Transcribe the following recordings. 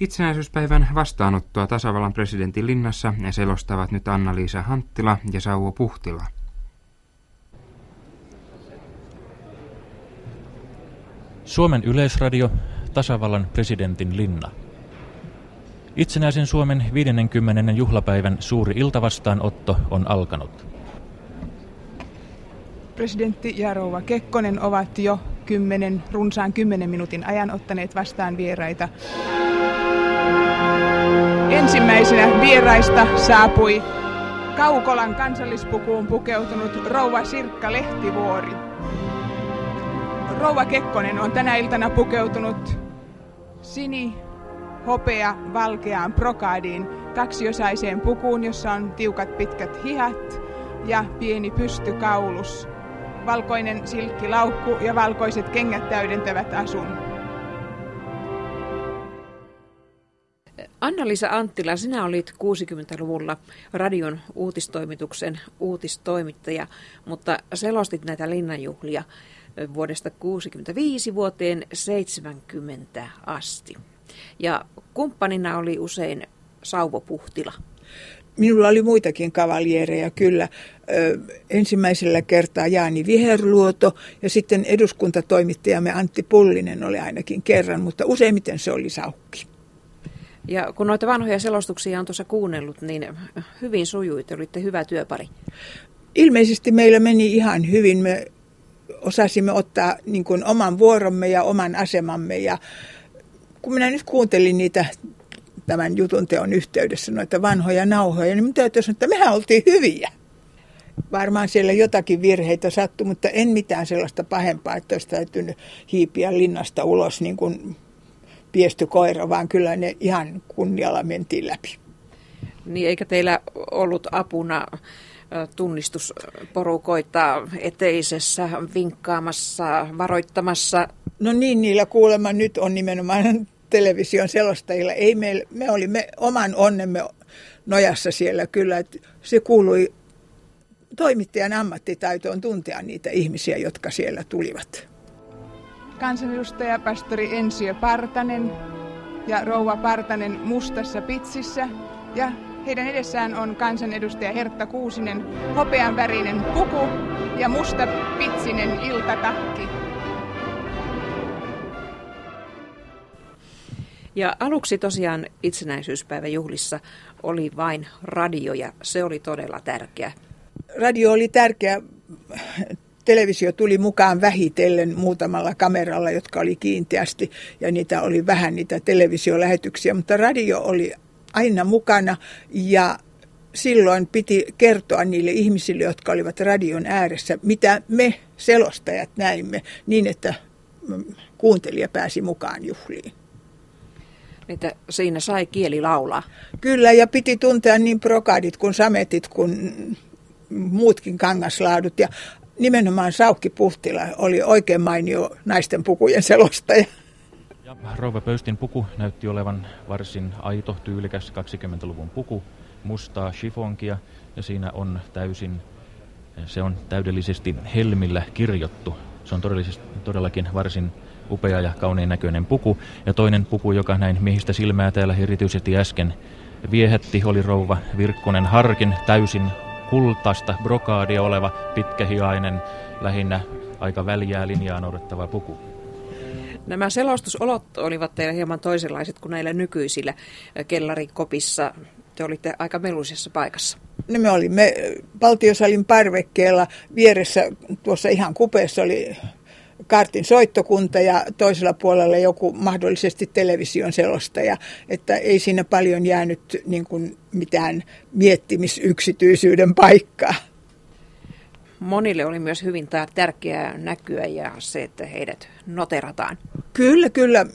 Itsenäisyyspäivän vastaanottoa tasavallan presidentin linnassa ja selostavat nyt Anna-Liisa Hanttila ja Sauvo Puhtila. Suomen yleisradio, tasavallan presidentin linna. Itsenäisen Suomen 50. juhlapäivän suuri iltavastaanotto on alkanut. Presidentti ja rouva Kekkonen ovat jo kymmenen, runsaan kymmenen minuutin ajan ottaneet vastaan vieraita. Ensimmäisenä vieraista saapui Kaukolan kansallispukuun pukeutunut rouva Sirkka Lehtivuori. Rouva Kekkonen on tänä iltana pukeutunut sini, hopea, valkeaan prokaadiin kaksiosaiseen pukuun, jossa on tiukat pitkät hihat ja pieni pystykaulus. Valkoinen silkkilaukku ja valkoiset kengät täydentävät asun. Anna-Liisa Anttila, sinä olit 60-luvulla radion uutistoimituksen uutistoimittaja, mutta selostit näitä linnanjuhlia vuodesta 65 vuoteen 70 asti. Ja kumppanina oli usein Sauvo Puhtila. Minulla oli muitakin kavaljereja kyllä. Ö, ensimmäisellä kertaa Jaani Viherluoto ja sitten eduskuntatoimittajamme Antti Pullinen oli ainakin kerran, mutta useimmiten se oli Saukki. Ja kun noita vanhoja selostuksia on tuossa kuunnellut, niin hyvin sujui, te olitte hyvä työpari. Ilmeisesti meillä meni ihan hyvin. Me osasimme ottaa niin kuin oman vuoromme ja oman asemamme. Ja kun minä nyt kuuntelin niitä tämän jutun teon yhteydessä, noita vanhoja nauhoja, niin minä täytyy sanoa, että mehän oltiin hyviä. Varmaan siellä jotakin virheitä sattui, mutta en mitään sellaista pahempaa, että olisi täytynyt hiipiä linnasta ulos niin kuin piesty koira, vaan kyllä ne ihan kunnialla mentiin läpi. Niin eikä teillä ollut apuna tunnistusporukoita eteisessä vinkkaamassa, varoittamassa? No niin, niillä kuulemma nyt on nimenomaan television selostajilla. Ei me, me olimme oman onnemme nojassa siellä kyllä, että se kuului toimittajan ammattitaitoon tuntea niitä ihmisiä, jotka siellä tulivat. Kansanedustaja pastori Ensio Partanen ja rouva Partanen mustassa pitsissä ja heidän edessään on kansanedustaja Hertta Kuusinen, hopean värinen puku ja musta pitsinen iltatakki. Ja aluksi tosiaan itsenäisyyspäivän juhlissa oli vain radio ja se oli todella tärkeä. Radio oli tärkeä. Televisio tuli mukaan vähitellen muutamalla kameralla, jotka oli kiinteästi ja niitä oli vähän niitä televisiolähetyksiä, mutta radio oli aina mukana ja silloin piti kertoa niille ihmisille, jotka olivat radion ääressä, mitä me selostajat näimme niin, että kuuntelija pääsi mukaan juhliin. Että siinä sai kieli laulaa. Kyllä, ja piti tuntea niin prokaadit kuin sametit kuin muutkin kangaslaadut. Ja nimenomaan Saukki Puhtila oli oikein mainio naisten pukujen selostaja. Ja Rouva Pöystin puku näytti olevan varsin aito, tyylikäs 20-luvun puku, mustaa chifonkia ja siinä on täysin, se on täydellisesti helmillä kirjottu. Se on todellakin varsin upea ja kaunein näköinen puku. Ja toinen puku, joka näin miehistä silmää täällä erityisesti äsken viehätti, oli rouva Virkkunen Harkin täysin kultaista brokaadia oleva pitkähiainen, lähinnä aika väljää linjaa noudattava puku. Nämä selostusolot olivat teillä hieman toisenlaiset kuin näillä nykyisillä kellarikopissa. Te olitte aika meluisessa paikassa. No me olimme valtiosalin parvekkeella vieressä, tuossa ihan kupeessa oli kartin soittokunta ja toisella puolella joku mahdollisesti television selostaja, että ei siinä paljon jäänyt niin kuin mitään miettimisyksityisyyden paikkaa. Monille oli myös hyvin tärkeää näkyä ja se, että heidät noterataan. Kyllä, kyllä.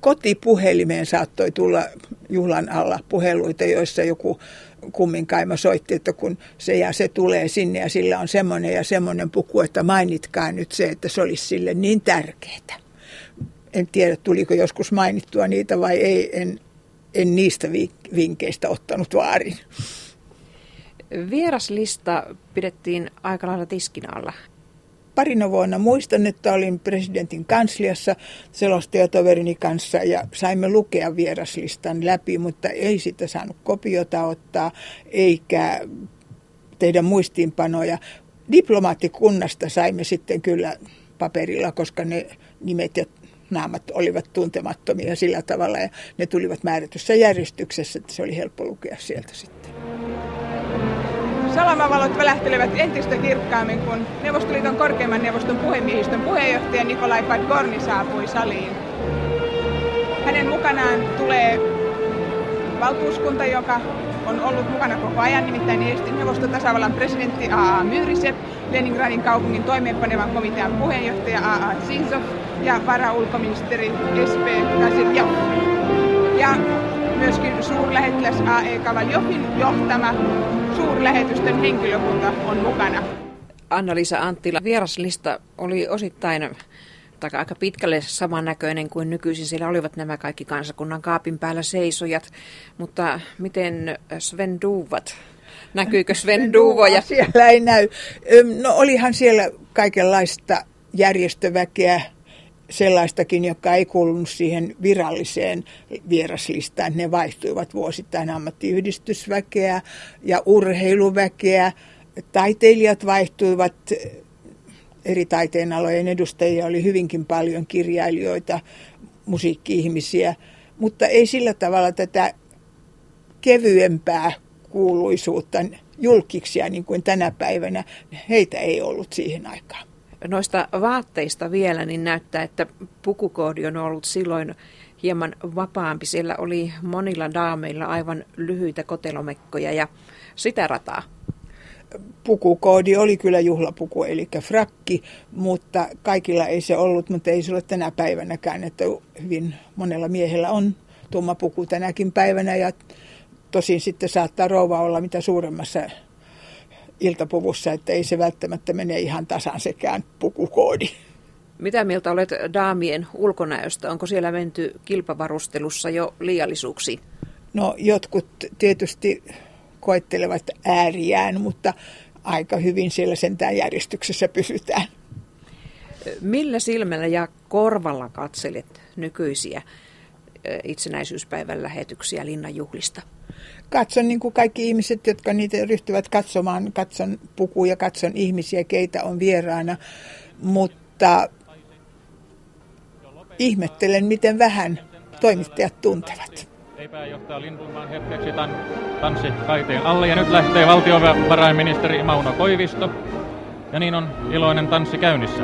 Kotipuhelimeen saattoi tulla juhlan alla puheluita, joissa joku kumminkaima soitti, että kun se ja se tulee sinne ja sillä on semmoinen ja semmoinen puku, että mainitkaa nyt se, että se olisi sille niin tärkeää. En tiedä, tuliko joskus mainittua niitä vai ei, en, en niistä vinkkeistä ottanut vaarin. Vieraslista pidettiin aika lailla tiskin alla. Parina vuonna muistan, että olin presidentin kansliassa selostajatoverini kanssa ja saimme lukea vieraslistan läpi, mutta ei sitä saanut kopiota ottaa eikä tehdä muistiinpanoja. Diplomaattikunnasta saimme sitten kyllä paperilla, koska ne nimet ja naamat olivat tuntemattomia sillä tavalla ja ne tulivat määrätyssä järjestyksessä, että se oli helppo lukea sieltä sitten. Salamavalot välähtelevät entistä kirkkaammin, kun Neuvostoliiton korkeimman neuvoston puhemiehistön puheenjohtaja Nikolai Padgorni saapui saliin. Hänen mukanaan tulee valtuuskunta, joka on ollut mukana koko ajan, nimittäin Eestin neuvoston tasavallan presidentti A.A. Myyrisev, Leningradin kaupungin toimeenpanevan komitean puheenjohtaja A.A. Zinsov ja varaulkoministeri S.P. Kasiljov. Ja myöskin suurlähettiläs A.E. Kavaljovin johtama suurlähetystön henkilökunta on mukana. Anna-Liisa Anttila, vieraslista oli osittain tai aika pitkälle samannäköinen kuin nykyisin. Siellä olivat nämä kaikki kansakunnan kaapin päällä seisojat, mutta miten Sven Duvat? Näkyykö Sven Duvoja? Siellä ei näy. No olihan siellä kaikenlaista järjestöväkeä, sellaistakin, joka ei kuulunut siihen viralliseen vieraslistaan. Ne vaihtuivat vuosittain ammattiyhdistysväkeä ja urheiluväkeä. Taiteilijat vaihtuivat eri taiteenalojen edustajia oli hyvinkin paljon, kirjailijoita, musiikki-ihmisiä, mutta ei sillä tavalla tätä kevyempää kuuluisuutta, julkiksia niin kuin tänä päivänä, heitä ei ollut siihen aikaan. Noista vaatteista vielä, niin näyttää, että pukukoodi on ollut silloin hieman vapaampi. Siellä oli monilla daameilla aivan lyhyitä kotelomekkoja ja sitä rataa pukukoodi oli kyllä juhlapuku, eli frakki, mutta kaikilla ei se ollut, mutta ei se ole tänä päivänäkään, että hyvin monella miehellä on tumma puku tänäkin päivänä ja tosin sitten saattaa rouva olla mitä suuremmassa iltapuvussa, että ei se välttämättä mene ihan tasan sekään pukukoodi. Mitä mieltä olet daamien ulkonäöstä? Onko siellä menty kilpavarustelussa jo liiallisuuksiin? No jotkut tietysti koettelevat ääriään, mutta aika hyvin siellä sentään järjestyksessä pysytään. Millä silmällä ja korvalla katselet nykyisiä itsenäisyyspäivän lähetyksiä linnanjuhlista? Katson niin kuin kaikki ihmiset, jotka niitä ryhtyvät katsomaan. Katson pukuja, katson ihmisiä, keitä on vieraana. Mutta ihmettelen, miten vähän toimittajat tuntevat ei pääjohtaja Lindblom hetkeksi tan, tanssi kaiteen alle. Ja nyt lähtee valtiovarainministeri Mauno Koivisto. Ja niin on iloinen tanssi käynnissä.